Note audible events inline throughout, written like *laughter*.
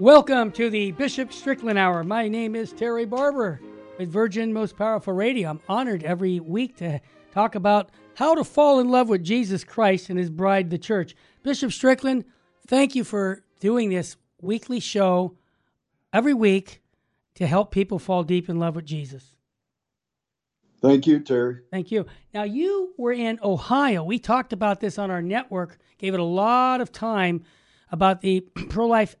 Welcome to the Bishop Strickland Hour. My name is Terry Barber with Virgin Most Powerful Radio. I'm honored every week to talk about how to fall in love with Jesus Christ and his bride, the church. Bishop Strickland, thank you for doing this weekly show every week to help people fall deep in love with Jesus. Thank you, Terry. Thank you. Now, you were in Ohio. We talked about this on our network, gave it a lot of time about the *clears throat* pro life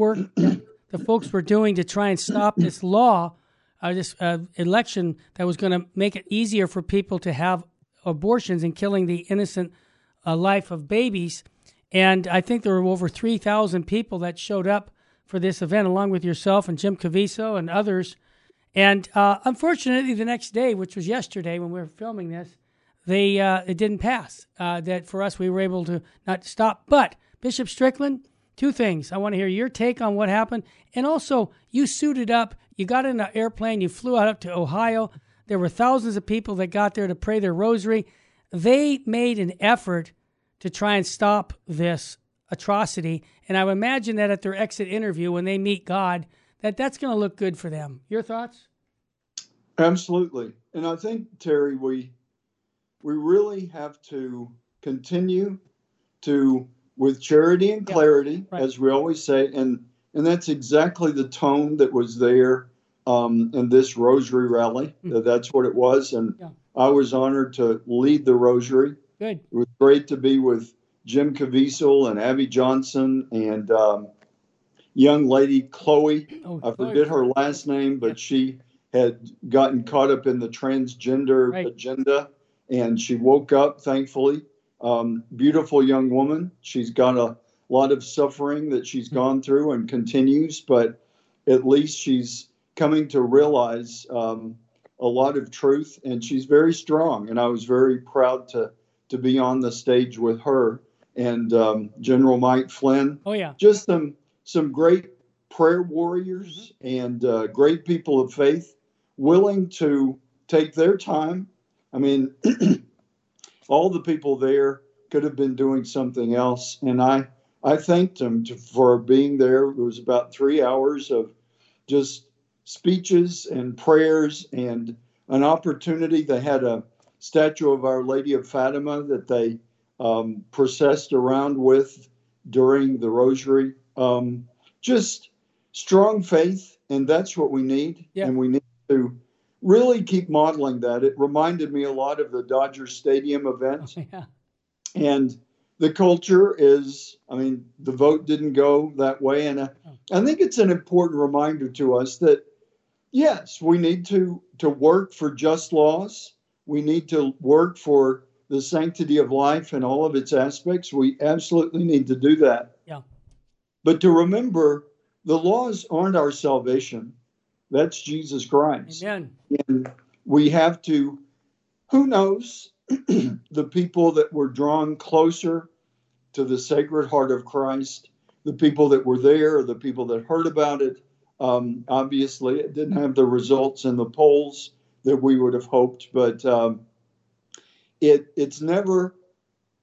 work *clears throat* the folks were doing to try and stop this *clears throat* law, uh, this uh, election that was going to make it easier for people to have abortions and killing the innocent uh, life of babies. And I think there were over 3,000 people that showed up for this event, along with yourself and Jim Caviezel and others. And uh, unfortunately, the next day, which was yesterday when we were filming this, they uh, it didn't pass. Uh, that for us, we were able to not stop. But Bishop Strickland, two things. I want to hear your take on what happened, and also you suited up. You got in an airplane. You flew out up to Ohio. There were thousands of people that got there to pray their rosary. They made an effort to try and stop this atrocity, and I would imagine that at their exit interview, when they meet God, that that's going to look good for them. Your thoughts? Absolutely, and I think Terry, we we really have to continue to with charity and clarity, yeah, right. as we always say, and and that's exactly the tone that was there um, in this Rosary rally. Mm-hmm. That's what it was, and yeah. I was honored to lead the Rosary. Good. It was great to be with Jim Caviezel and Abby Johnson and um, young lady Chloe. Oh, I forget her last name, but yeah. she had gotten caught up in the transgender right. agenda, and she woke up, thankfully, um, beautiful young woman. She's got a lot of suffering that she's gone through and continues, but at least she's coming to realize um, a lot of truth, and she's very strong. And I was very proud to to be on the stage with her and um, General Mike Flynn. Oh yeah, just some some great prayer warriors and uh, great people of faith, willing to take their time. I mean. *clears throat* all the people there could have been doing something else. And I, I thanked them to, for being there. It was about three hours of just speeches and prayers and an opportunity. They had a statue of Our Lady of Fatima that they um, processed around with during the rosary. Um, just strong faith, and that's what we need. Yeah. And we need to really keep modeling that. It reminded me a lot of the Dodger Stadium event. Oh, *laughs* yeah. And the culture is, I mean, the vote didn't go that way. And uh, I think it's an important reminder to us that, yes, we need to, to work for just laws. We need to work for the sanctity of life and all of its aspects. We absolutely need to do that. Yeah. But to remember, the laws aren't our salvation. That's Jesus Christ. Amen. And we have to, who knows, *clears throat* the people that were drawn closer to the Sacred Heart of Christ, the people that were there, the people that heard about it. Um, obviously, it didn't have the results in the polls that we would have hoped, but um, it it's never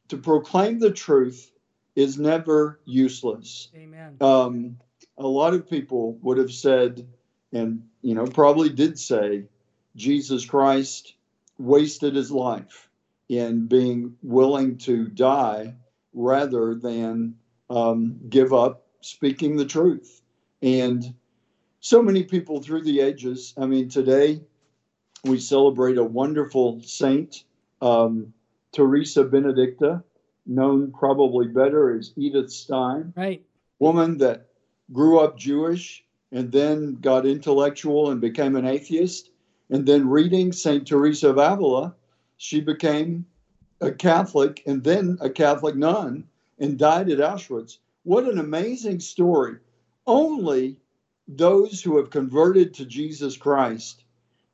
to proclaim the truth is never useless. Amen. Um, a lot of people would have said, and you know probably did say jesus christ wasted his life in being willing to die rather than um, give up speaking the truth. And so many people through the ages i mean today we celebrate a wonderful saint um, teresa benedicta known probably better as edith stein. Right. Woman that grew up jewish and then got intellectual and became an atheist. And then reading St. Teresa of Avila, she became a Catholic and then a Catholic nun and died at Auschwitz. What an amazing story. Only those who have converted to Jesus Christ,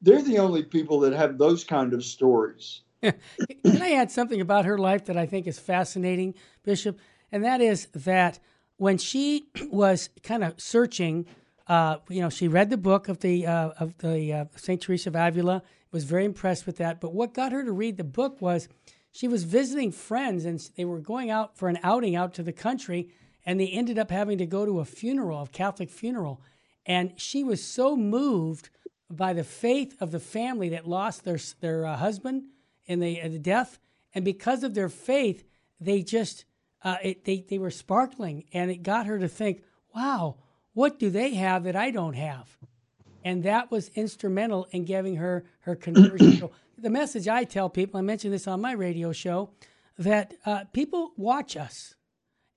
they're the only people that have those kind of stories. *laughs* Can I add something about her life that I think is fascinating, Bishop? And that is that when she *clears throat* was kind of searching uh, you know, she read the book of the uh, of the uh, Saint Teresa of Avila. Was very impressed with that. But what got her to read the book was she was visiting friends, and they were going out for an outing out to the country. and they ended up having to go to a funeral, a Catholic funeral, and she was so moved by the faith of the family that lost their their uh, husband in the, uh, the death, and because of their faith, they just it, they they were sparkling, and it got her to think, "Wow, what do they have that I don't have?" And that was instrumental in giving her her conversion. *clears throat* so the message I tell people, I mentioned this on my radio show, that uh, people watch us,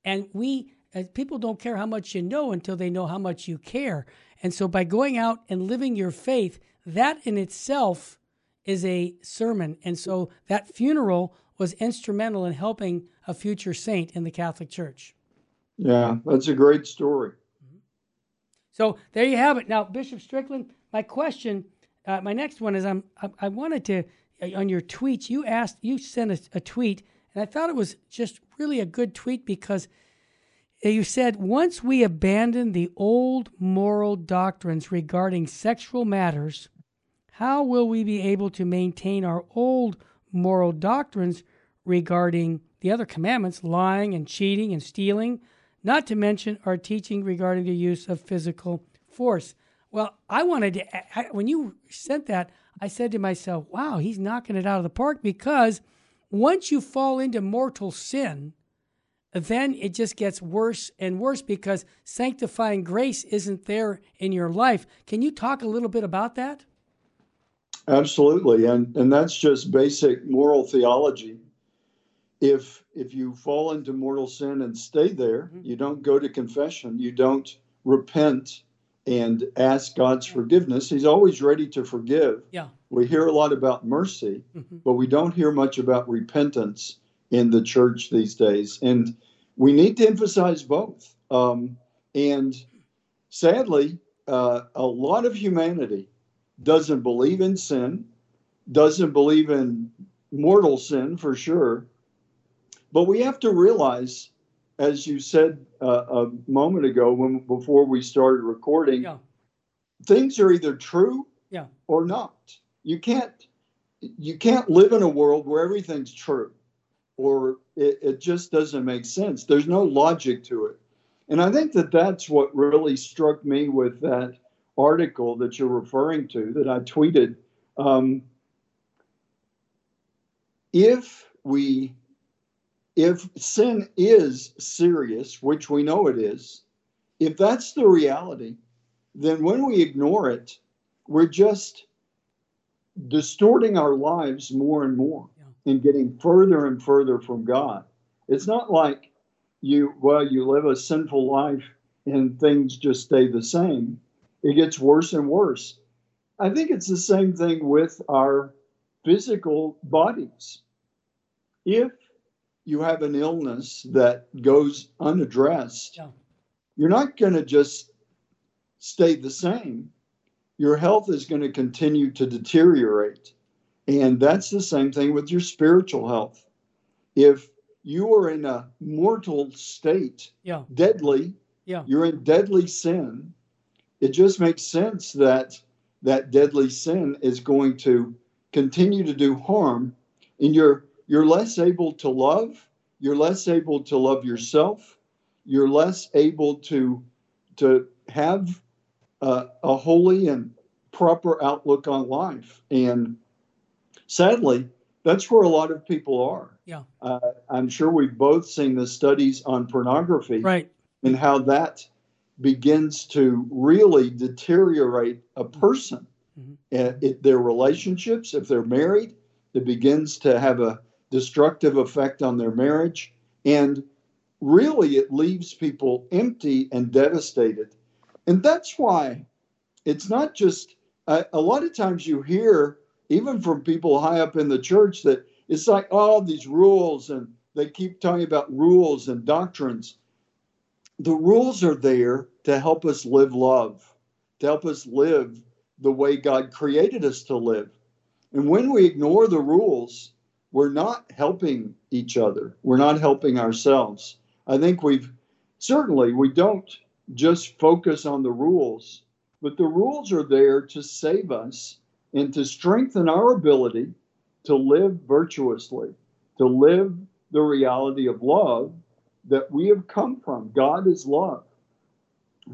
and we uh, people don't care how much you know until they know how much you care. And so by going out and living your faith, that in itself is a sermon. And so that funeral was instrumental in helping a future saint in the Catholic Church. Yeah, that's a great story. So there you have it. Now, Bishop Strickland, my question, uh, my next one is I'm, I, I wanted to, uh, on your tweets, you asked, you sent a, a tweet, and I thought it was just really a good tweet because you said, once we abandon the old moral doctrines regarding sexual matters, how will we be able to maintain our old moral doctrines regarding the other commandments, lying and cheating and stealing, not to mention our teaching regarding the use of physical force? Well, I wanted to, I, when you sent that, I said to myself, wow, he's knocking it out of the park because once you fall into mortal sin, then it just gets worse and worse because sanctifying grace isn't there in your life. Can you talk a little bit about that? Absolutely, and and that's just basic moral theology. If if you fall into mortal sin and stay there, mm-hmm. you don't go to confession, you don't repent and ask God's forgiveness. He's always ready to forgive. Yeah. We hear a lot about mercy, mm-hmm. but we don't hear much about repentance in the church these days. And we need to emphasize both. Um, and sadly, uh, a lot of humanity doesn't believe in sin, doesn't believe in mortal sin for sure. But we have to realize, as you said uh, a moment ago, when before we started recording, yeah. things are either true yeah. or not. You can't you can't live in a world where everything's true or it, it just doesn't make sense. There's no logic to it. And I think that that's what really struck me with that article that you're referring to that I tweeted. Um, if we, if sin is serious, which we know it is, if that's the reality, then when we ignore it, we're just distorting our lives more and more and getting further and further from God. It's not like you, well, you live a sinful life and things just stay the same. It gets worse and worse. I think it's the same thing with our physical bodies. If you have an illness that goes unaddressed, yeah. you're not going to just stay the same. Your health is going to continue to deteriorate. And that's the same thing with your spiritual health. If you are in a mortal state, yeah. deadly, yeah. you're in deadly sin, it just makes sense that that deadly sin is going to continue to do harm in you're you're less able to love, you're less able to love yourself, you're less able to to have a, a holy and proper outlook on life. And sadly, that's where a lot of people are. Yeah. Uh, I'm sure we've both seen the studies on pornography. Right. And how that begins to really deteriorate a person, mm-hmm. it, their relationships, if they're married, it begins to have a destructive effect on their marriage. And really, it leaves people empty and devastated. And that's why it's not just, uh, a lot of times you hear even from people high up in the church that it's like all oh, these rules and they keep talking about rules and doctrines. The rules are there to help us live love, to help us live the way God created us to live. And when we ignore the rules, we're not helping each other. We're not helping ourselves. I think we've certainly we don't just focus on the rules, but the rules are there to save us and to strengthen our ability to live virtuously, to live the reality of love that we have come from. God is love.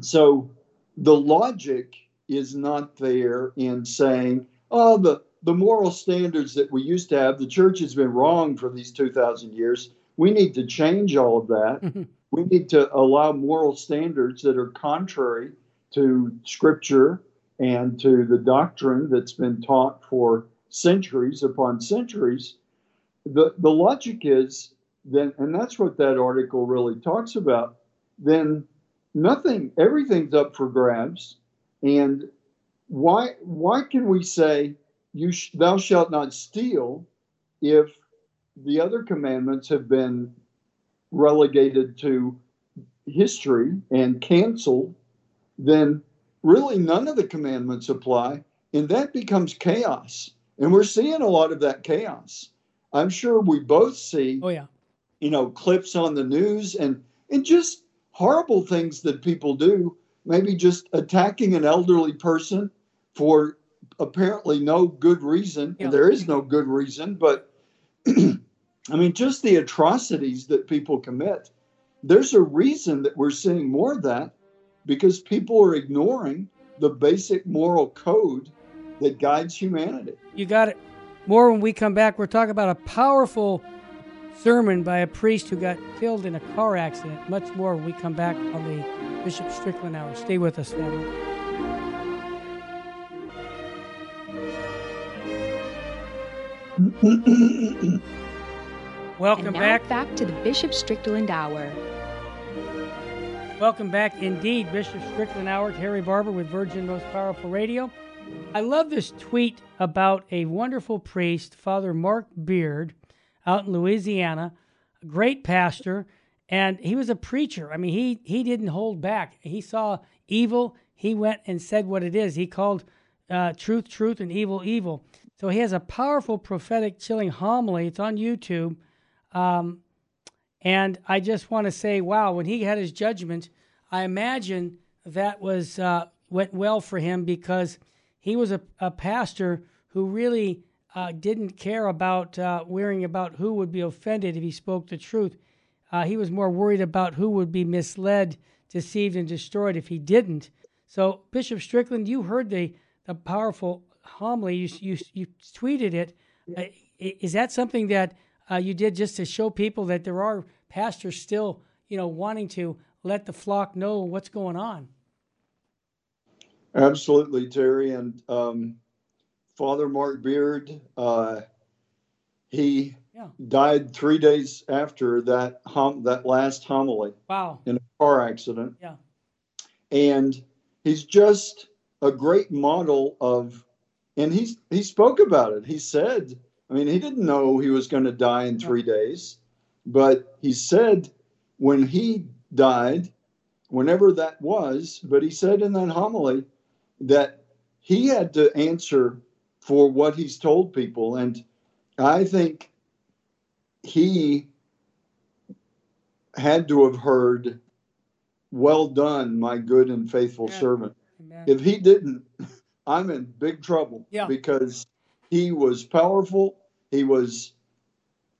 So the logic is not there in saying, oh, the, the moral standards that we used to have, the church has been wrong for these 2,000 years. We need to change all of that. Mm-hmm. we need to allow moral standards that are contrary to scripture and to the doctrine that's been taught for centuries upon centuries. The, the logic is then, and that's what that article really talks about, then nothing, everything's up for grabs. And why, why can we say, you sh- thou shalt not steal if the other commandments have been relegated to history and canceled, then really none of the commandments apply, and that becomes chaos. And we're seeing a lot of that chaos. I'm sure we both see, oh yeah, you know, clips on the news and and just horrible things that people do. Maybe just attacking an elderly person for apparently no good reason. Yeah. There is no good reason, but *clears throat* I mean, just the atrocities that people commit. There's a reason that we're seeing more of that because people are ignoring the basic moral code that guides humanity. You got it. More when we come back. We're talking about a powerful sermon by a priest who got killed in a car accident. Much more when we come back on the Bishop Strickland Hour. Stay with us, family. Welcome and now back. back to the Bishop Strickland Hour. Welcome back indeed, Bishop Strickland Hour, Terry Barber with Virgin Most Powerful Radio. I love this tweet about a wonderful priest, Father Mark Beard, out in Louisiana, a great pastor, and he was a preacher. I mean, he he didn't hold back. He saw evil, he went and said what it is. He called uh, truth, truth, and evil, evil. So he has a powerful prophetic, chilling homily. It's on YouTube. Um, and I just want to say, wow, when he had his judgment, I imagine that was uh, went well for him because he was a, a pastor who really uh, didn't care about uh, worrying about who would be offended if he spoke the truth. Uh, he was more worried about who would be misled, deceived, and destroyed if he didn't. So, Bishop Strickland, you heard the, the powerful homily. You, you, you tweeted it. Uh, is that something that uh, you did just to show people that there are pastors still, you know, wanting to let the flock know what's going on? Absolutely, Terry. And um, Father Mark Beard, uh, he Yeah. died three days after that hom- that last homily Wow. in a car accident. Yeah. And he's just a great model of, and he's he spoke about it. He said, I mean, he didn't know he was going to die in three days, but he said when he died, whenever that was, but he said in that homily that he had to answer for what he's told people. And I think he had to have heard, Well done, my good and faithful Yeah. servant. Amen. If he didn't, I'm in big trouble Yeah. because he was powerful. He was,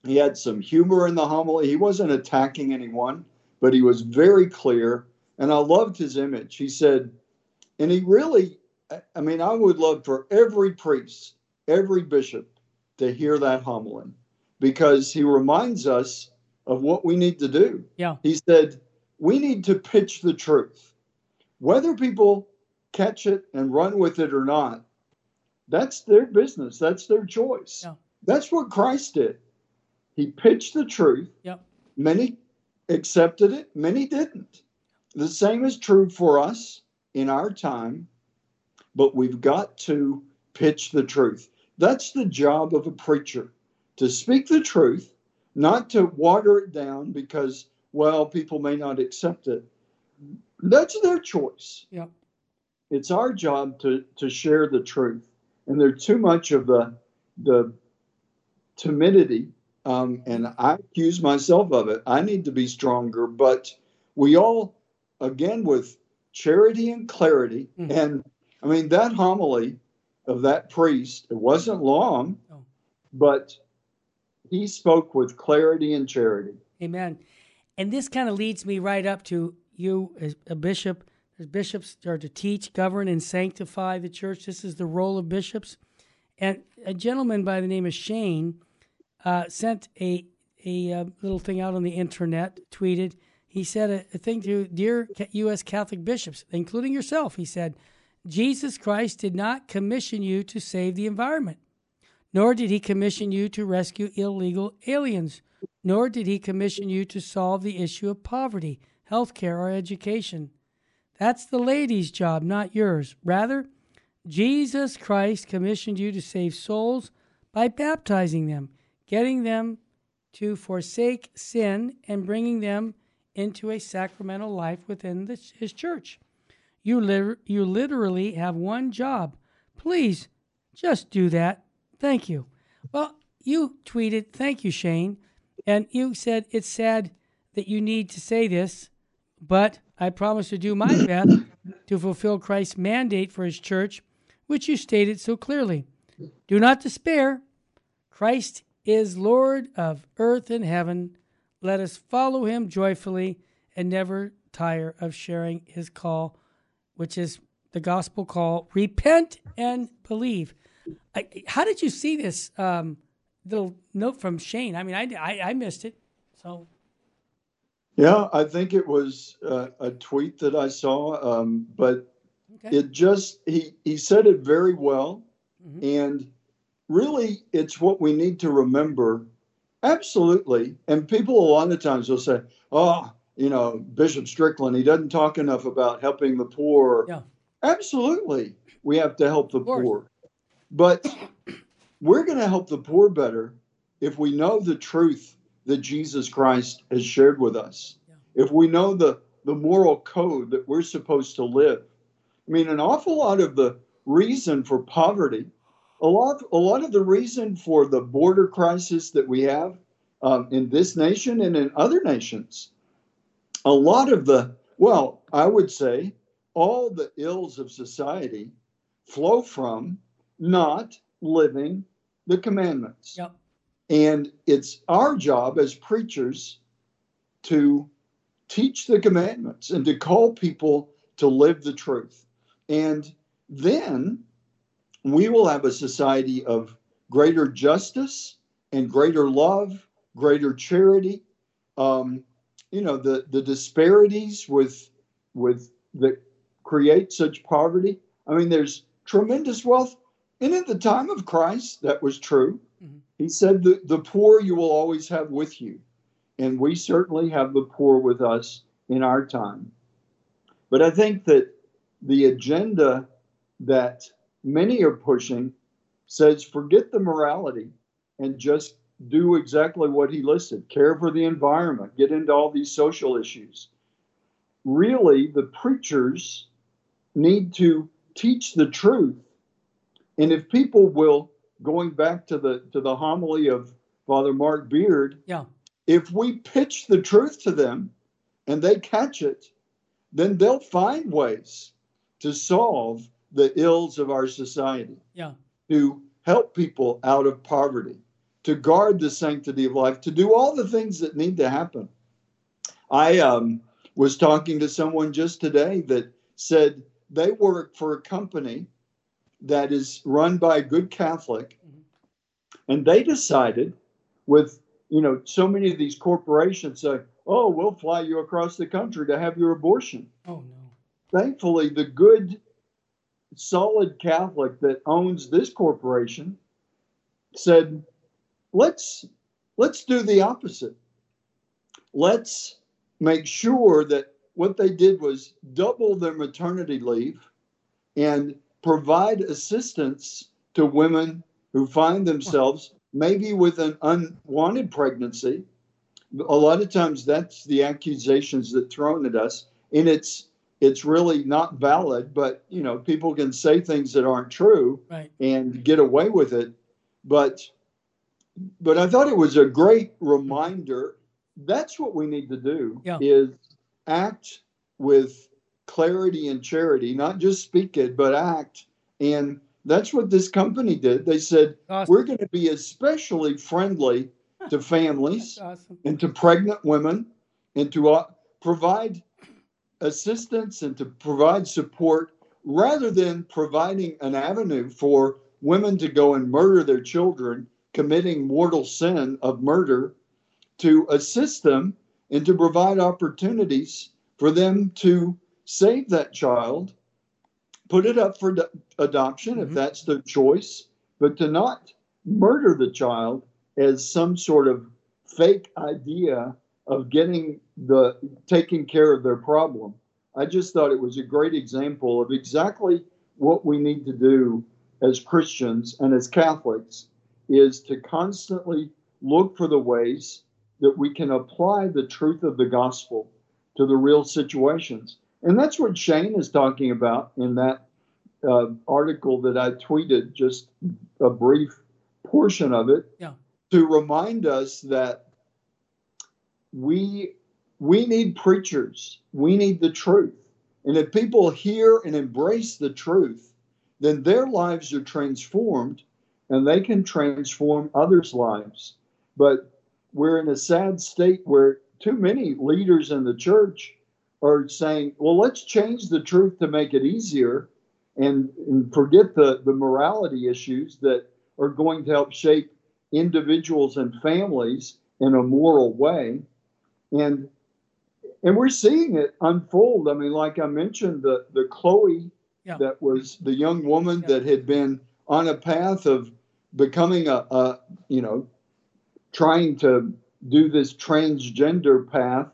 he had some humor in the homily. He wasn't attacking anyone, but he was very clear. And I loved his image. He said, and he really, I- mean, I would love for every priest, every bishop to hear that homily because he reminds us of what we need to do. Yeah. He said, we need to pitch the truth. Whether people catch it and run with it or not, that's their business. That's their choice. Yeah. That's what Christ did. He pitched the truth. Yep. Many accepted it, many didn't. The same is true for us in our time, but we've got to pitch the truth. That's the job of a preacher to speak the truth, not to water it down because, well, people may not accept it. That's their choice. Yep. It's our job to, to share the truth. And there's too much of the, the timidity, um, and I accuse myself of it. I need to be stronger, but we all, again, with charity and clarity, Mhm. and I mean, that homily of that priest, it wasn't long, Oh. but he spoke with clarity and charity. Amen. And this kind of leads me right up to you as a bishop. As bishops are to teach, govern, and sanctify the church. This is the role of bishops. And a gentleman by the name of Shane uh, sent a a uh, little thing out on the internet, tweeted. He said a, a thing to dear U.S. Catholic bishops, including yourself. He said, Jesus Christ did not commission you to save the environment, nor did he commission you to rescue illegal aliens, nor did he commission you to solve the issue of poverty, health care, or education. That's the laity's job, not yours. Rather, Jesus Christ commissioned you to save souls by baptizing them, getting them to forsake sin, and bringing them into a sacramental life within the, his church. You, you literally have one job. Please just do that. Thank you. Well, you tweeted, thank you, Shane. And you said, it's sad that you need to say this, but I promise to do my *coughs* best to fulfill Christ's mandate for his church, which you stated so clearly. Do not despair. Christ is Lord of earth and heaven. Let us follow him joyfully and never tire of sharing his call, which is the gospel call repent and believe. I, how did you see this um, little note from Shane? I mean, I, I, I missed it. So. Yeah, I think it was uh, a tweet that I saw, um, but okay. it just, he, he said it very well. Mm-hmm. And really, it's what we need to remember. Absolutely. And people a lot of times will say, oh, you know, Bishop Strickland, he doesn't talk enough about helping the poor. Yeah. Absolutely. We have to help the poor. But we're going to help the poor better if we know the truth that Jesus Christ has shared with us. Yeah. If we know the, the moral code that we're supposed to live. I mean, an awful lot of the reason for poverty a lot, a lot of the reason for the border crisis that we have um, in this nation and in other nations, a lot of the, well, I would say all the ills of society flow from not living the commandments. Yep. And it's our job as preachers to teach the commandments and to call people to live the truth. And then we will have a society of greater justice and greater love, greater charity. Um, you know, the, the disparities with with that create such poverty. I mean, there's tremendous wealth. And at the time of Christ, that was true. He said, the, the poor you will always have with you. And we certainly have the poor with us in our time. But I think that the agenda that many are pushing says forget the morality and just do exactly what he listed care for the environment, get into all these social issues. Really, the preachers need to teach the truth. And if people will, going back to the to the homily of Father Mark Beard, yeah. if we pitch the truth to them and they catch it, then they'll find ways to solve the ills of our society. Yeah. To help people out of poverty, to guard the sanctity of life, to do all the things that need to happen. I um, was talking to someone just today that said they work for a company that is run by a good Catholic, mm-hmm. and they decided with you know so many of these corporations say, "Oh, we'll fly you across the country to have your abortion." Oh no! Thankfully, the good solid Catholic that owns this corporation said, let's let's do the opposite. Let's make sure that what they did was double their maternity leave and provide assistance to women who find themselves maybe with an unwanted pregnancy. A lot of times that's the accusations that thrown at us. And it's it's really not valid but you know people can say things that aren't true right. and get away with it but but i thought it was a great reminder that's what we need to do yeah. is act with clarity and charity not just speak it but act and that's what this company did they said awesome. we're going to be especially friendly to *laughs* families awesome. and to pregnant women and to uh, provide assistance and to provide support rather than providing an avenue for women to go and murder their children, committing mortal sin of murder, to assist them and to provide opportunities for them to save that child, put it up for adoption mm-hmm. if that's their choice, but to not murder the child as some sort of fake idea of getting the taking care of their problem. I just thought it was a great example of exactly what we need to do as Christians and as Catholics is to constantly look for the ways that we can apply the truth of the gospel to the real situations. And that's what Shane is talking about in that uh, article that I tweeted, just a brief portion of it, yeah. to remind us that we we need preachers. We need the truth. And if people hear and embrace the truth, then their lives are transformed and they can transform others' lives. But we're in a sad state where too many leaders in the church are saying, well, let's change the truth to make it easier and, and forget the, the morality issues that are going to help shape individuals and families in a moral way. And and we're seeing it unfold. I mean, like I mentioned, the the Chloe yeah. that was the young woman yeah. that had been on a path of becoming a, a you know trying to do this transgender path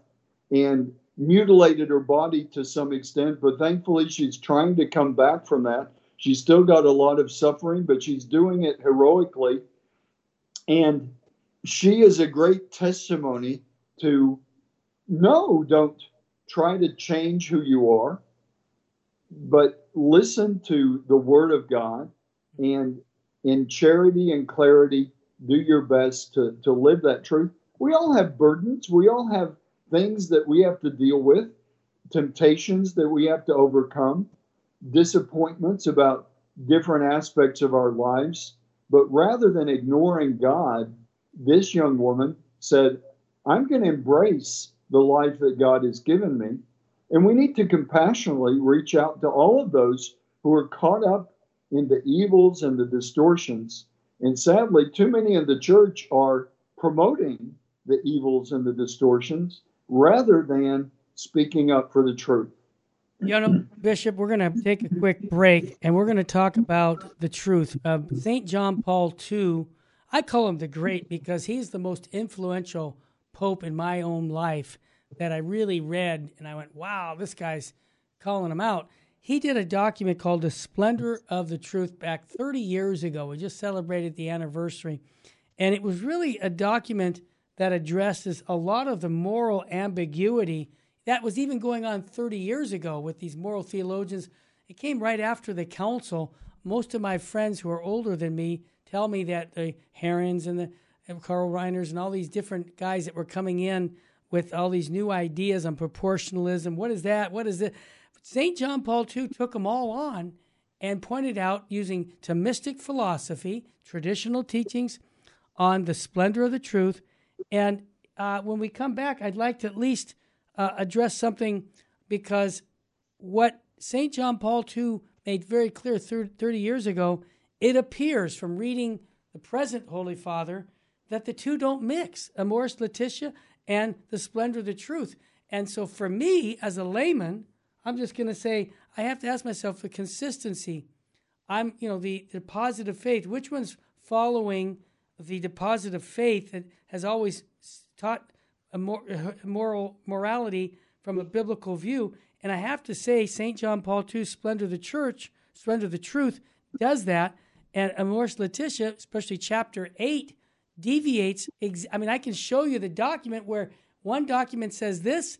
and mutilated her body to some extent, but thankfully she's trying to come back from that. She's still got a lot of suffering, but she's doing it heroically. And she is a great testimony to no, don't try to change who you are, but listen to the Word of God and in charity and clarity, do your best to, to live that truth. We all have burdens, we all have things that we have to deal with, temptations that we have to overcome, disappointments about different aspects of our lives. But rather than ignoring God, this young woman said, I'm going to embrace the life that God has given me. And we need to compassionately reach out to all of those who are caught up in the evils and the distortions. And sadly, too many in the church are promoting the evils and the distortions rather than speaking up for the truth. You know, Bishop, we're going to take a quick break and we're going to talk about the truth. Uh, St. John Paul II, I call him the great because he's the most influential pope in my own life that I really read, and I went, wow, this guy's calling him out. He did a document called The Splendor of the Truth back 30 years ago. We just celebrated the anniversary. And it was really a document that addresses a lot of the moral ambiguity that was even going on 30 years ago with these moral theologians. It came right after the council. Most of my friends who are older than me tell me that the Herrans and the Karl Rahners and all these different guys that were coming in with all these new ideas on proportionalism. What is that? What is it? St. John Paul II took them all on and pointed out using Thomistic philosophy, traditional teachings on the splendor of the truth. And uh, when we come back, I'd like to at least uh, address something because what St. John Paul II made very clear 30 years ago, it appears from reading the present Holy Father that the two don't mix. Amoris Laetitia and the splendor of the truth. And so for me as a layman, I'm just going to say I have to ask myself the consistency. I'm, you know, the, the positive faith, which one's following the deposit of faith that has always taught a moral morality from a biblical view. And I have to say, St. John Paul II, Splendor of the Church, Splendor of the Truth, does that. And Amoris Laetitia, especially chapter 8, deviates. Ex- I mean, I can show you the document where one document says this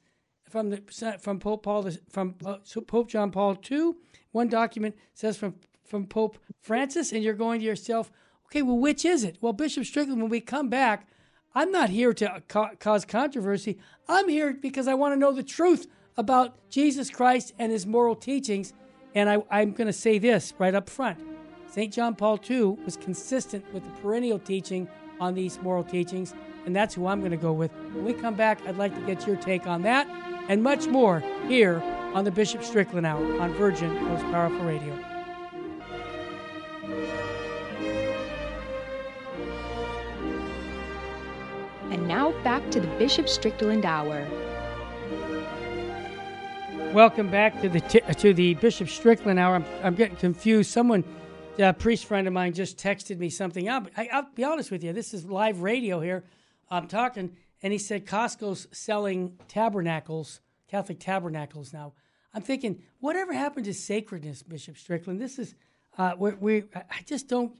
from the from Pope Paul from Pope John Paul II. One document says from from Pope Francis, and you're going to yourself, okay, well, which is it? Well, Bishop Strickland, when we come back, I'm not here to ca- cause controversy. I'm here because I want to know the truth about Jesus Christ and his moral teachings. And I, I'm going to say this right up front St. John Paul II was consistent with the perennial teaching on these moral teachings, and that's who I'm going to go with. When we come back, I'd like to get your take on that and much more here on the Bishop Strickland Hour on Virgin Most Powerful Radio. Back to the Bishop Strickland Hour. Welcome back to the t- to the Bishop Strickland Hour. I'm, I'm getting confused. Someone, a priest friend of mine, just texted me something. I'll, I, I'll be honest with you. This is live radio here. I'm talking, and he said Costco's selling tabernacles, Catholic tabernacles now. I'm thinking, whatever happened to sacredness, Bishop Strickland? This is, uh, we, we I just don't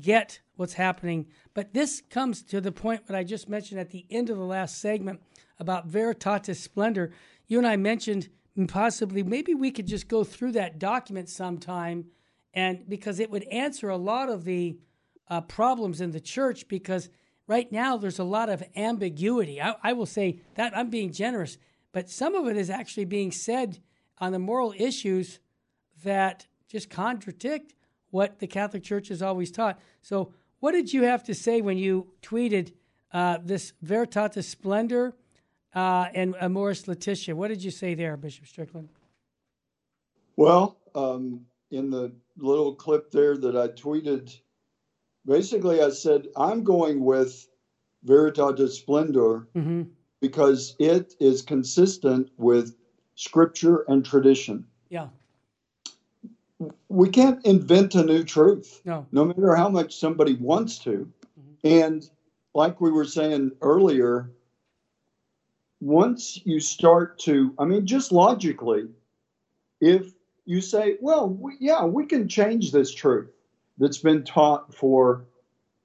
get what's happening. But this comes to the point that I just mentioned at the end of the last segment about Veritatis Splendor. You and I mentioned possibly maybe we could just go through that document sometime, and because it would answer a lot of the uh, problems in the church. Because right now there's a lot of ambiguity. I, I will say that I'm being generous, but some of it is actually being said on the moral issues that just contradict what the Catholic Church has always taught. So, what did you have to say when you tweeted uh, this Veritatis Splendor uh, and Amoris Laetitia? What did you say there, Bishop Strickland? Well, um, in the little clip there that I tweeted, basically I said, I'm going with Veritatis Splendor mm-hmm. because it is consistent with scripture and tradition. Yeah we can't invent a new truth. No. No matter how much somebody wants to. Mm-hmm. And like we were saying earlier, once you start to, I mean, just logically, if you say, well, we, yeah, we can change this truth that's been taught for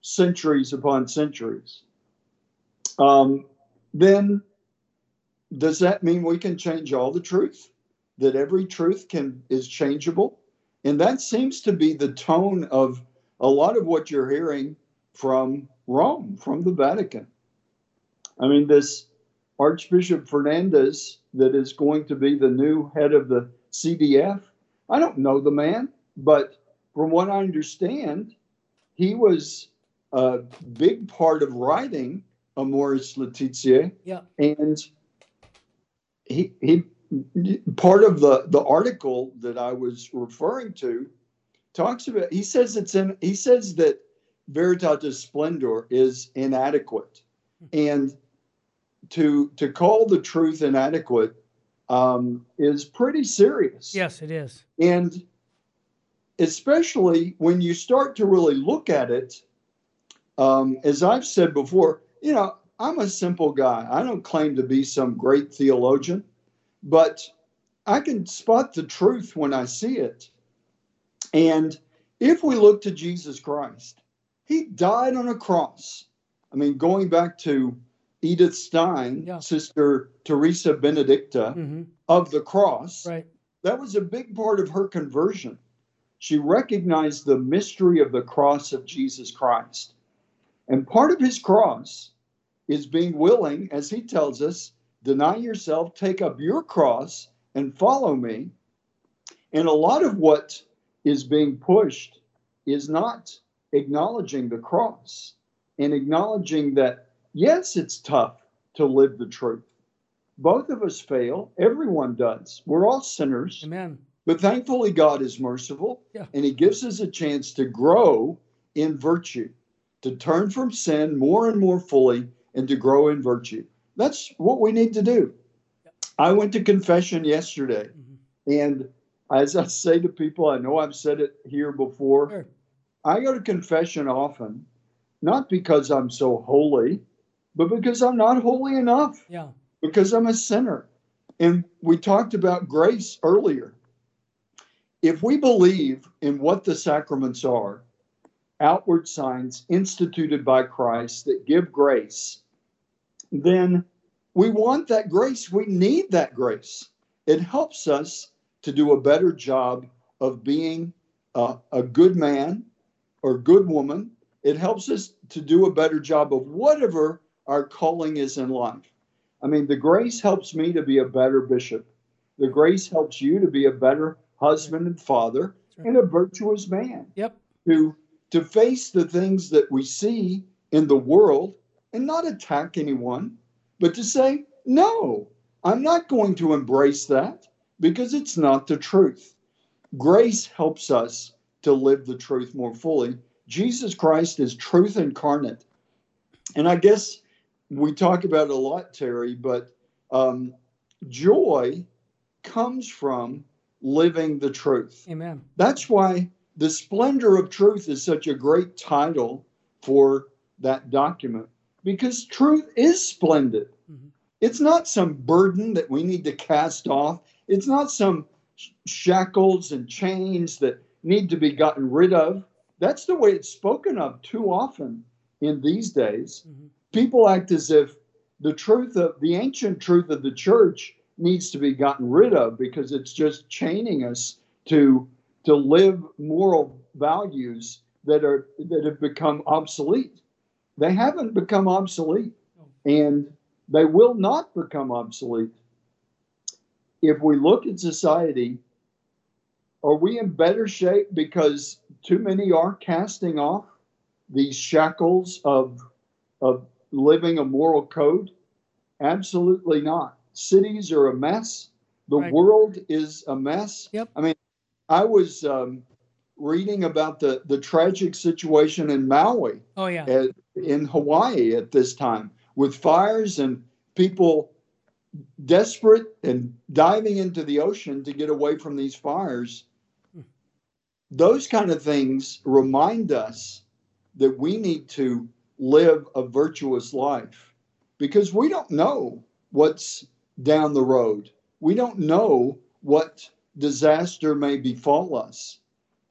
centuries upon centuries, um, then does that mean we can change all the truth? That every truth can is changeable? And that seems to be the tone of a lot of what you're hearing from Rome, from the Vatican. I mean, this Archbishop Fernandez, that is going to be the new head of the CDF, I don't know the man, but from what I understand, he was a big part of writing Amoris Laetitia. Yeah. And he, he part of the the article that I was referring to talks about he says it's in he says that veritatis splendor is inadequate. And to to call the truth inadequate um, is pretty serious. Yes it is. And especially when you start to really look at it um, as i've said before you know i'm a simple guy. I don't claim to be some great theologian but I can spot the truth when I see it. And if we look to Jesus Christ, he died on a cross. I mean, going back to Edith Stein, yeah. Sister Teresa Benedicta mm-hmm. of the cross, right. that was a big part of her conversion. She recognized the mystery of the cross of Jesus Christ. And part of his cross is being willing, as he tells us, deny yourself, take up your cross, and follow me. And a lot of what is being pushed is not acknowledging the cross and acknowledging that, yes, it's tough to live the truth. Both of us fail. Everyone does. We're all sinners. Amen. But thankfully, God is merciful yeah. and He gives us a chance to grow in virtue, to turn from sin more and more fully, and to grow in virtue. That's what we need to do. I went to confession yesterday, mm-hmm. and as I say to people, I know I've said it here before. Sure. I go to confession often, not because I'm so holy, but because I'm not holy enough. Yeah. Because I'm a sinner. And we talked about grace earlier. If we believe in what the sacraments are, outward signs instituted by Christ that give grace, then we want that grace. We need that grace. It helps us to do a better job of being a, a good man or good woman. It helps us to do a better job of whatever our calling is in life. I mean, the grace helps me to be a better bishop. The grace helps you to be a better husband and father and a virtuous man. Yep. To to face the things that we see in the world and not attack anyone, but to say, no, I'm not going to embrace that because it's not the truth. Grace helps us to live the truth more fully. Jesus Christ is truth incarnate. And I guess we talk about it a lot, Terry, but um, joy comes from living the truth. Amen. That's why the splendor of truth is such a great title for that document because truth is splendid. Mm-hmm. It's not some burden that we need to cast off. It's not some shackles and chains that need to be gotten rid of. That's the way it's spoken of too often in these days. Mm-hmm. People act as if the truth of the ancient truth of the church needs to be gotten rid of because it's just chaining us to to live moral values that are that have become obsolete. They haven't become obsolete, and they will not become obsolete. If we look at society, are we in better shape because too many are casting off these shackles of of living a moral code? Absolutely not. Cities are a mess. The right. world is a mess. Yep. I mean, I was um, reading about the, the tragic situation in Maui. Oh, yeah. At, in Hawaii at this time with fires and people desperate and diving into the ocean to get away from these fires. Those kind of things remind us that we need to live a virtuous life because we don't know what's down the road. We don't know what disaster may befall us.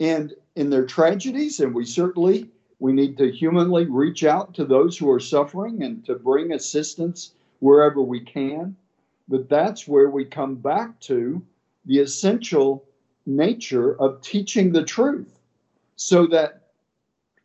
And in their tragedies, and we certainly we need to humanly reach out to those who are suffering and to bring assistance wherever we can. But that's where we come back to the essential nature of teaching the truth so that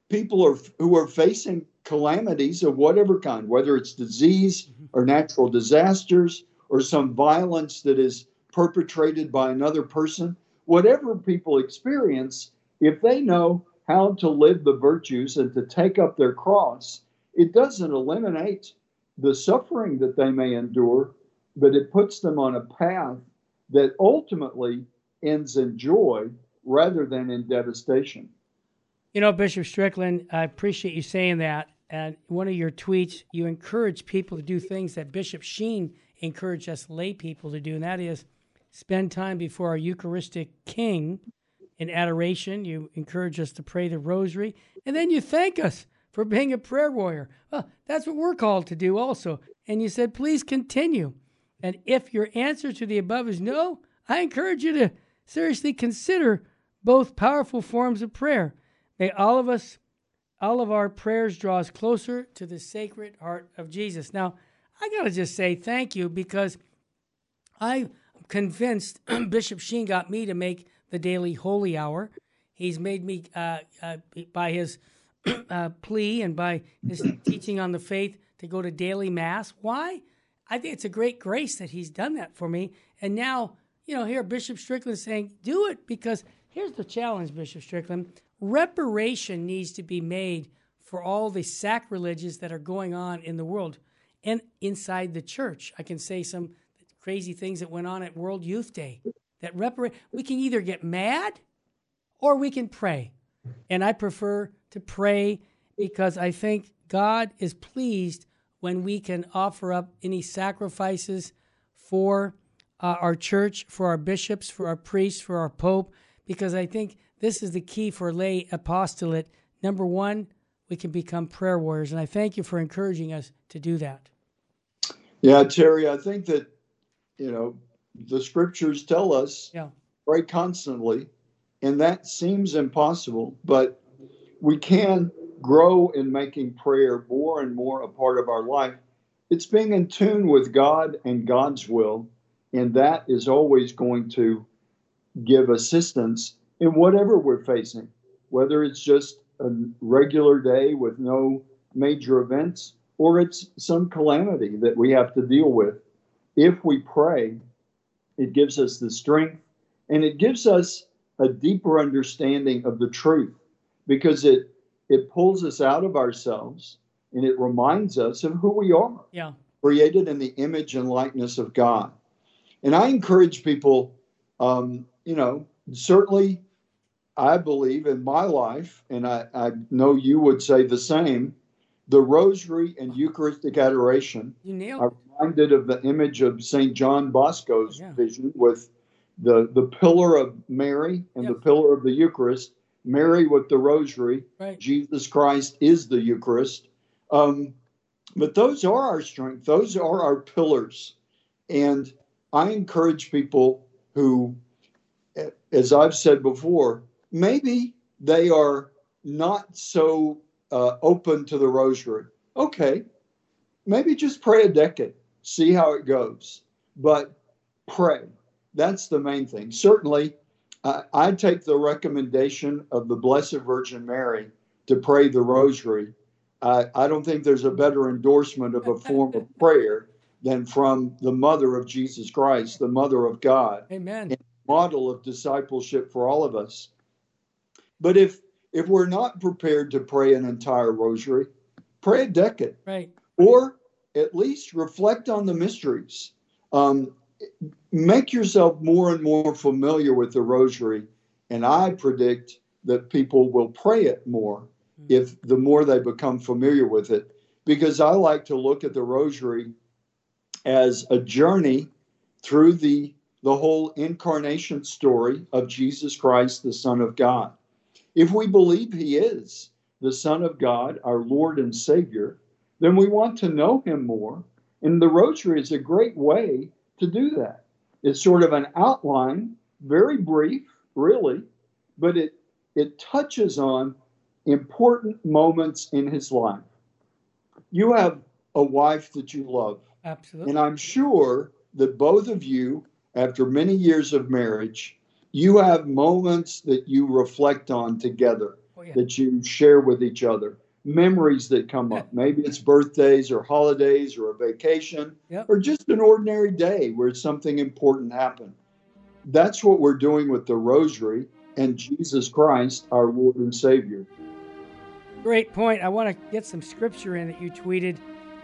people are, who are facing calamities of whatever kind, whether it's disease mm-hmm. or natural disasters or some violence that is perpetrated by another person, whatever people experience, if they know how to live the virtues and to take up their cross, it doesn't eliminate the suffering that they may endure, but it puts them on a path that ultimately ends in joy rather than in devastation. You know, Bishop Strickland, I appreciate you saying that. And one of your tweets, you encourage people to do things that Bishop Sheen encouraged us lay people to do, and that is spend time before our Eucharistic King in adoration. You encourage us to pray the rosary, and then you thank us for being a prayer warrior. Well, that's what we're called to do also. And you said, please continue. And if your answer to the above is no, I encourage you to seriously consider both powerful forms of prayer. May all of us, all of our prayers draw us closer to the sacred heart of Jesus. Now, I got to just say thank you because I'm convinced *clears throat* Bishop Sheen got me to make the daily holy hour. He's made me, uh, uh, by his *clears throat* uh, plea and by his *clears throat* teaching on the faith, to go to daily mass. Why? I think it's a great grace that he's done that for me. And now, you know, here Bishop Strickland saying, do it because here's the challenge, Bishop Strickland. Reparation needs to be made for all the sacrileges that are going on in the world and inside the church. I can say some crazy things that went on at World Youth Day that reparate we can either get mad or we can pray. And I prefer to pray because I think God is pleased when we can offer up any sacrifices for uh, our church, for our bishops, for our priests, for our pope, because I think this is the key for lay apostolate. Number one, we can become prayer warriors. And I thank you for encouraging us to do that. Yeah, Terry, I think that, you know, the scriptures tell us yeah. pray constantly, and that seems impossible, but we can grow in making prayer more and more a part of our life. It's being in tune with God and God's will, and that is always going to give assistance in whatever we're facing, whether it's just a regular day with no major events or it's some calamity that we have to deal with. If we pray, it gives us the strength and it gives us a deeper understanding of the truth because it it pulls us out of ourselves and it reminds us of who we are Yeah. created in the image and likeness of God. And I encourage people, um, you know, certainly I believe in my life, and I, I know you would say the same, the rosary and Eucharistic adoration You nailed it. Reminded of the image of St. John Bosco's Yeah. vision with the, the pillar of Mary and the pillar of the Eucharist, Mary with the rosary, Right. Jesus Christ is the Eucharist. Um, but those are our strength, those are our pillars. And I encourage people who, as I've said before, maybe they are not so uh, open to the rosary. Okay, maybe just pray a decade, see how it goes. But pray. That's the main thing. Certainly, I I take the recommendation of the Blessed Virgin Mary to pray the rosary. I, I don't think there's a better endorsement of a form of *laughs* prayer than from the mother of Jesus Christ, the mother of God Amen. model of discipleship for all of us. But if if we're not prepared to pray an entire rosary, pray a decade, Right. or at least reflect on the mysteries. Um, make yourself more and more familiar with the rosary, and I predict that people will pray it more if the more they become familiar with it. Because I like to look at the rosary as a journey through the the whole incarnation story of Jesus Christ, the Son of God. If we believe he is the Son of God, our Lord and Savior, then we want to know him more. And the rosary is a great way to do that. It's sort of an outline, very brief, really, but it it touches on important moments in his life. You have a wife that you love. Absolutely. And I'm sure that both of you, after many years of marriage, you have moments that you reflect on together, Oh, yeah. that you share with each other, memories that come up. Maybe it's birthdays or holidays or a vacation Yep. or just an ordinary day where something important happened. That's what we're doing with the rosary and Jesus Christ, our Lord and Savior. Great point. I want to get some scripture in that you tweeted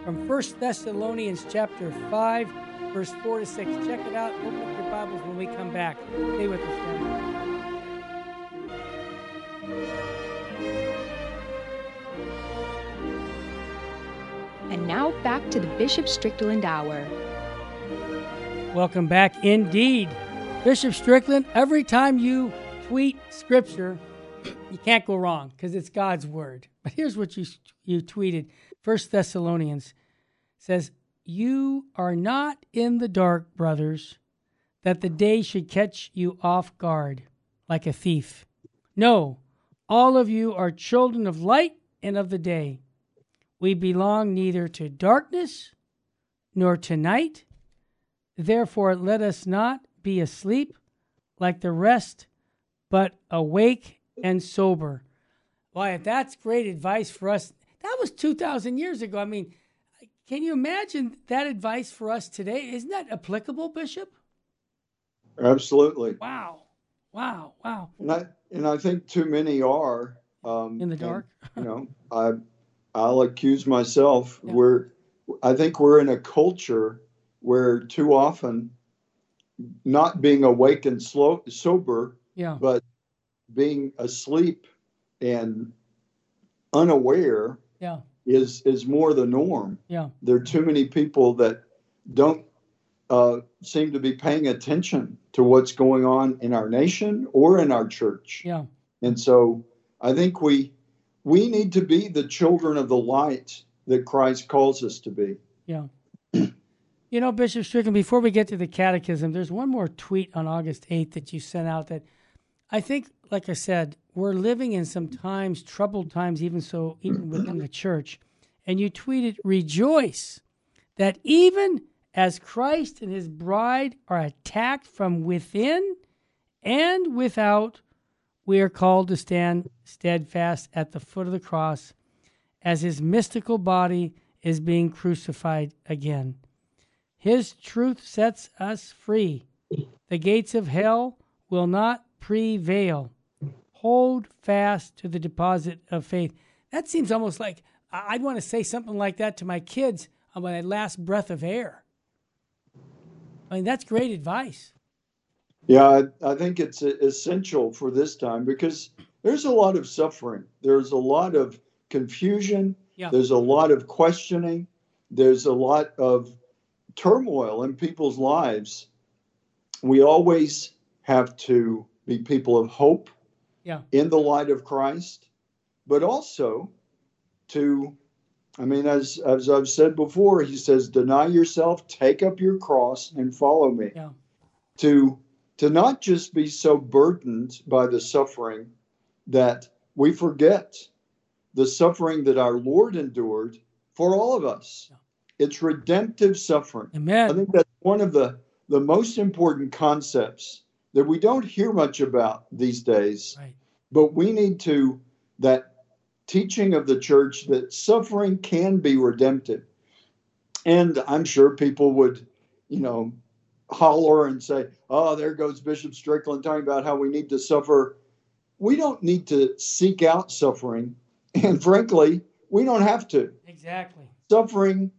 from 1 Thessalonians chapter 5, verse 4 to 6. Check it out. Open up your Bibles when we come back. Stay with us, family. And now back to the Bishop Strickland Hour. Welcome back indeed. Bishop Strickland, every time you tweet scripture, you can't go wrong because it's God's word. But here's what you you tweeted. First Thessalonians says, "You are not in the dark, brothers, that the day should catch you off guard like a thief. No, all of you are children of light and of the day. We belong neither to darkness nor to night." Therefore, let us not be asleep like the rest, but awake and sober. Why, if that's great advice for us. That was 2,000 years ago. I mean, can you imagine that advice for us today? Isn't that applicable, Bishop? Absolutely. Wow. Wow. Wow. And I, and I think too many are. Um, In the and, dark. you know, I, I'll accuse myself. Yeah. We're, I think we're in a culture where too often, not being awake and slow, sober, Yeah. but being asleep and unaware Yeah. is is more the norm. Yeah. There are too many people that don't uh, seem to be paying attention to what's going on in our nation or in our church. Yeah. And so I think we we need to be the children of the light that Christ calls us to be. Yeah. *clears throat* You know, Bishop Strickland, before we get to the catechism, there's one more tweet on August 8th that you sent out that I think, like I said, we're living in some times, troubled times, even so, even within the church. And you tweeted, Rejoice that even as Christ and his bride are attacked from within and without, we are called to stand steadfast at the foot of the cross as his mystical body is being crucified again. His truth sets us free. The gates of hell will not prevail. Hold fast to the deposit of faith. That seems almost like I'd want to say something like that to my kids on my last breath of air. I mean, that's great advice. Yeah, I, I think it's essential for this time because there's a lot of suffering. There's a lot of confusion. Yeah. There's a lot of questioning. There's a lot of turmoil in people's lives. We always have to be people of hope Yeah. in the light of Christ, but also to, I mean, as, as I've said before, he says, deny yourself, take up your cross, and follow me. Yeah. To, to not just be so burdened by the suffering that we forget the suffering that our Lord endured for all of us. It's redemptive suffering. Amen. I think that's one of the, the most important concepts that we don't hear much about these days. Right. But we need to, that teaching of the church that suffering can be redemptive. And I'm sure people would, you know, holler and say, oh, there goes Bishop Strickland talking about how we need to suffer. We don't need to seek out suffering. And frankly, we don't have to. Exactly. Suffering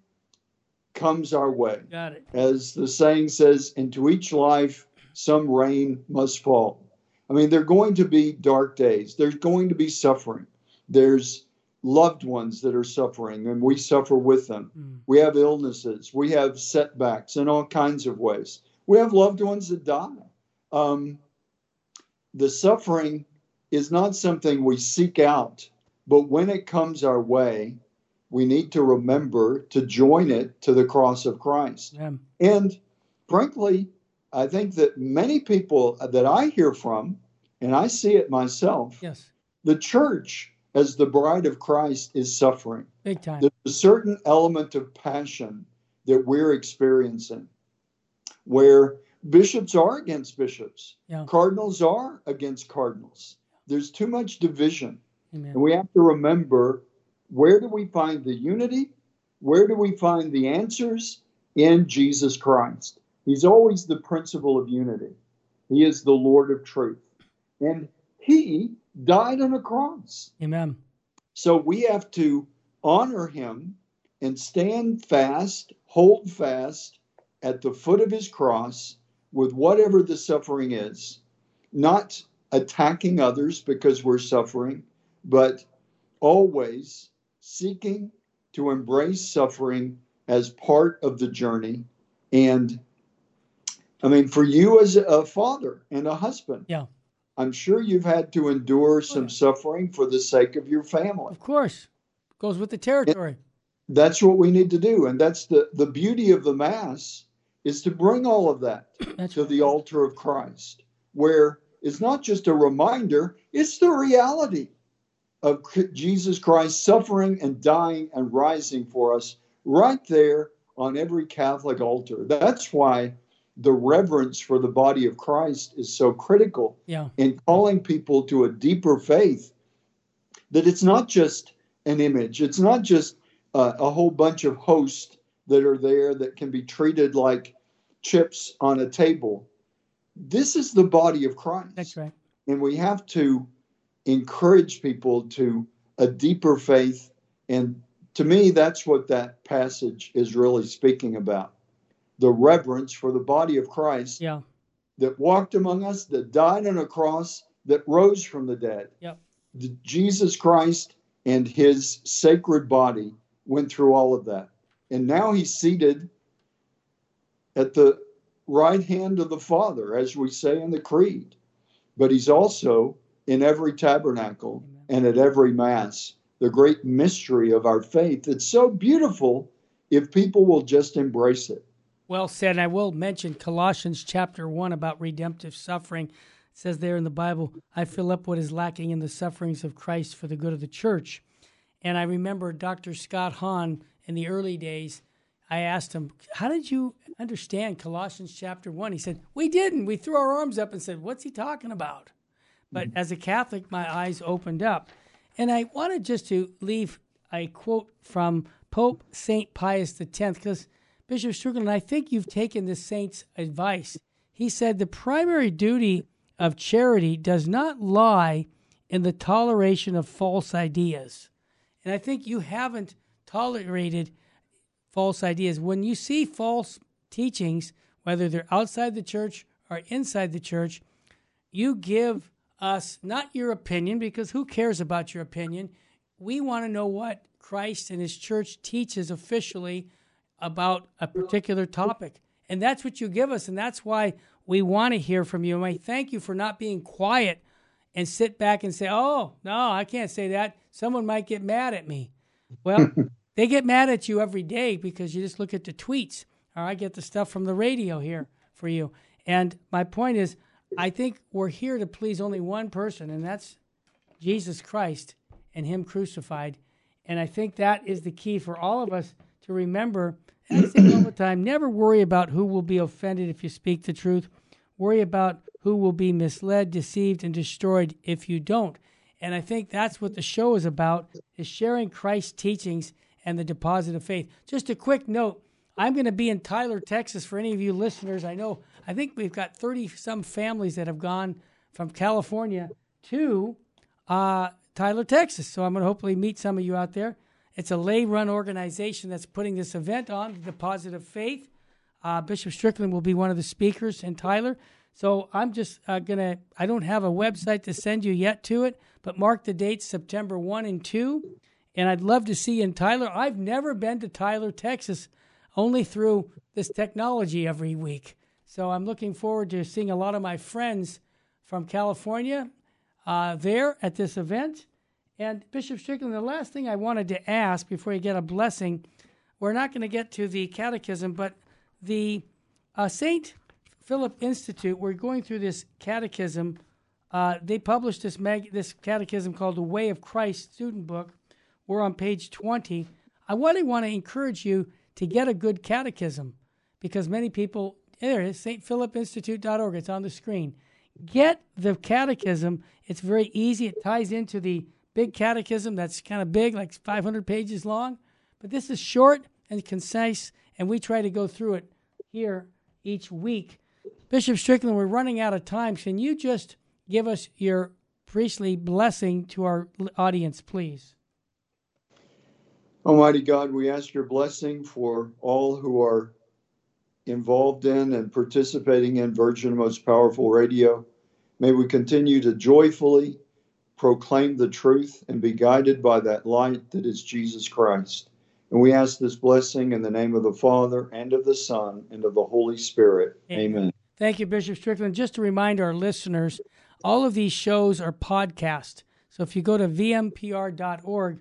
comes our way. Got it. As the saying says, into each life, some rain must fall. I mean, there are going to be dark days, there's going to be suffering. There's loved ones that are suffering, and we suffer with them. Mm. We have illnesses, we have setbacks in all kinds of ways. We have loved ones that die. Um, the suffering is not something we seek out, but when it comes our way, we need to remember to join it to the cross of Christ. Yeah. And frankly, I think that many people that I hear from, and I see it myself, Yes. the church as the bride of Christ is suffering. Big time. There's a certain element of passion that we're experiencing where bishops are against bishops, Yeah. cardinals are against cardinals. There's too much division. Amen. And we have to remember where do we find the unity? Where do we find the answers? In Jesus Christ. He's always the principle of unity. He is the Lord of truth. And He died on a cross. Amen. So we have to honor Him and stand fast, hold fast at the foot of His cross with whatever the suffering is, not attacking others because we're suffering, but always seeking to embrace suffering as part of the journey. And I mean, for you as a father and a husband, Yeah. I'm sure you've had to endure some suffering for the sake of your family. Of course. Goes with the territory. That's what we need to do. And that's the, the beauty of the Mass is to bring all of that *clears throat* That's to the altar of Christ, where it's not just a reminder, it's the reality of Jesus Christ suffering and dying and rising for us right there on every Catholic altar. That's why the reverence for the body of Christ is so critical Yeah. in calling people to a deeper faith that it's not just an image, it's not just uh, a whole bunch of hosts that are there that can be treated like chips on a table. This is the body of Christ. That's right. And we have to encourage people to a deeper faith. And to me, that's what that passage is really speaking about the reverence for the body of Christ Yeah. that walked among us, that died on a cross, that rose from the dead. Yep. The- Jesus Christ and his sacred body went through all of that. And now he's seated at the right hand of the Father, as we say in the Creed. But he's also in every tabernacle and at every Mass, the great mystery of our faith. It's so beautiful if people will just embrace it. Well said. And I will mention Colossians chapter 1 about redemptive suffering. It says there in the Bible, I fill up what is lacking in the sufferings of Christ for the good of the church. And I remember Dr. Scott Hahn in the early days, I asked him, How did you understand Colossians chapter 1? He said, We didn't. We threw our arms up and said, What's he talking about? But mm-hmm. as a Catholic, my eyes opened up. And I wanted just to leave a quote from Pope St. Pius X, because Bishop Strickland, I think you've taken the saint's advice. He said the primary duty of charity does not lie in the toleration of false ideas. And I think you haven't tolerated false ideas. When you see false teachings, whether they're outside the church or inside the church, you give us not your opinion, because who cares about your opinion? We want to know what Christ and his church teaches officially about a particular topic. And that's what you give us. And that's why we want to hear from you. And I thank you for not being quiet and sit back and say, oh, no, I can't say that. Someone might get mad at me. Well, *laughs* they get mad at you every day because you just look at the tweets, or I get the stuff from the radio here for you. And my point is, I think we're here to please only one person, and that's Jesus Christ and Him crucified. And I think that is the key for all of us to remember. And I say all the time never worry about who will be offended if you speak the truth. Worry about who will be misled, deceived, and destroyed if you don't. And I think that's what the show is about, is sharing Christ's teachings and the deposit of faith. Just a quick note, I'm going to be in Tyler, Texas for any of you listeners. I know, I think we've got 30 some families that have gone from California to uh, Tyler, Texas. So I'm going to hopefully meet some of you out there. It's a lay run organization that's putting this event on, the of Faith. Uh, Bishop Strickland will be one of the speakers in Tyler. So I'm just uh, going to, I don't have a website to send you yet to it, but mark the dates September 1 and 2. And I'd love to see you in Tyler. I've never been to Tyler, Texas, only through this technology every week. So I'm looking forward to seeing a lot of my friends from California uh, there at this event. And Bishop Strickland, the last thing I wanted to ask before you get a blessing, we're not going to get to the catechism, but the uh, St. Philip Institute, we're going through this catechism. Uh, they published this, mag- this catechism called The Way of Christ student book. We're on page 20. I really want to encourage you to get a good catechism because many people, there it is, stphilipinstitute.org, it's on the screen. Get the catechism. It's very easy. It ties into the big catechism that's kind of big, like 500 pages long. But this is short and concise, and we try to go through it here each week. Bishop Strickland, we're running out of time. Can you just give us your priestly blessing to our audience, please? Almighty God, we ask your blessing for all who are involved in and participating in Virgin Most Powerful Radio. May we continue to joyfully proclaim the truth and be guided by that light that is Jesus Christ. And we ask this blessing in the name of the Father and of the Son and of the Holy Spirit. Amen. Amen. Thank you, Bishop Strickland. Just to remind our listeners, all of these shows are podcast. So if you go to vmpr.org,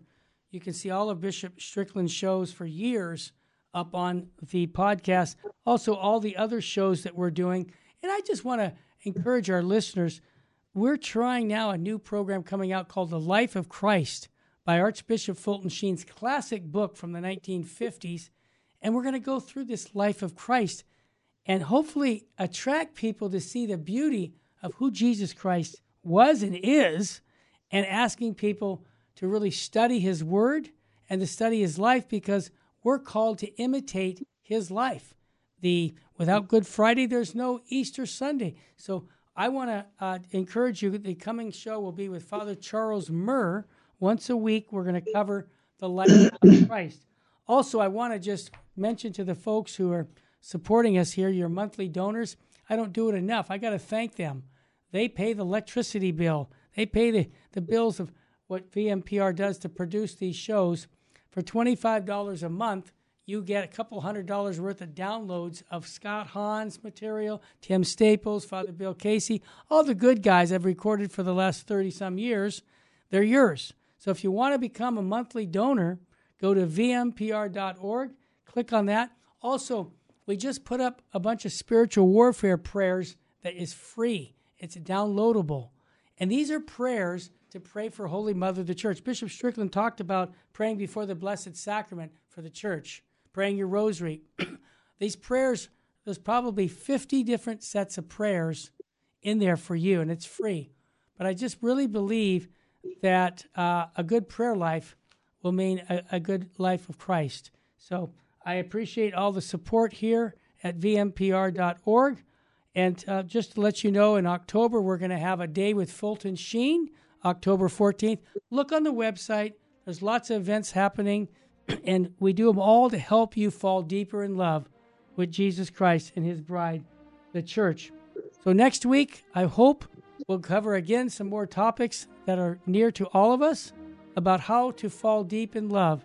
you can see all of Bishop Strickland's shows for years up on the podcast. Also, all the other shows that we're doing. And I just want to encourage our listeners we're trying now a new program coming out called The Life of Christ by Archbishop Fulton Sheen's classic book from the 1950s. And we're going to go through this life of Christ and hopefully attract people to see the beauty of who Jesus Christ was and is, and asking people to really study his word and to study his life because we're called to imitate his life. The without Good Friday, there's no Easter Sunday. So I want to uh, encourage you. The coming show will be with Father Charles Murr. Once a week, we're going to cover the life of *coughs* Christ. Also, I want to just mention to the folks who are supporting us here, your monthly donors. I don't do it enough. I got to thank them. They pay the electricity bill. They pay the, the bills of what VMPR does to produce these shows. For $25 a month, you get a couple hundred dollars worth of downloads of Scott Hahn's material, Tim Staples, Father Bill Casey, all the good guys I've recorded for the last 30 some years. They're yours. So if you want to become a monthly donor, go to vmpr.org, click on that. Also, we just put up a bunch of spiritual warfare prayers that is free. It's downloadable. And these are prayers to pray for Holy Mother the Church. Bishop Strickland talked about praying before the Blessed Sacrament for the church praying your rosary. *clears throat* These prayers, there's probably 50 different sets of prayers in there for you, and it's free. But I just really believe that uh, a good prayer life will mean a, a good life of Christ. So I appreciate all the support here at vmpr.org. And uh, just to let you know, in October, we're going to have a day with Fulton Sheen, October 14th. Look on the website. There's lots of events happening, and we do them all to help you fall deeper in love with Jesus Christ and his bride, the church. So next week, I hope we'll cover again some more topics that are near to all of us about how to fall deep in love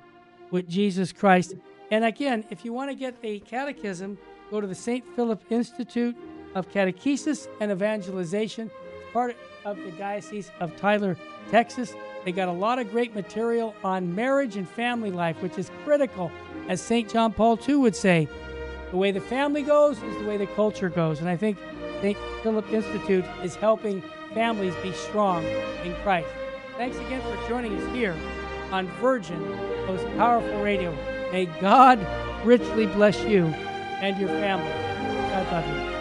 with Jesus Christ. And again, if you want to get the catechism, go to the St. Philip Institute of Catechesis and Evangelization, part of the Diocese of Tyler, Texas. They got a lot of great material on marriage and family life, which is critical, as St. John Paul II would say. The way the family goes is the way the culture goes. And I think St. Philip Institute is helping families be strong in Christ. Thanks again for joining us here on Virgin, most powerful radio. May God richly bless you and your family. God love you.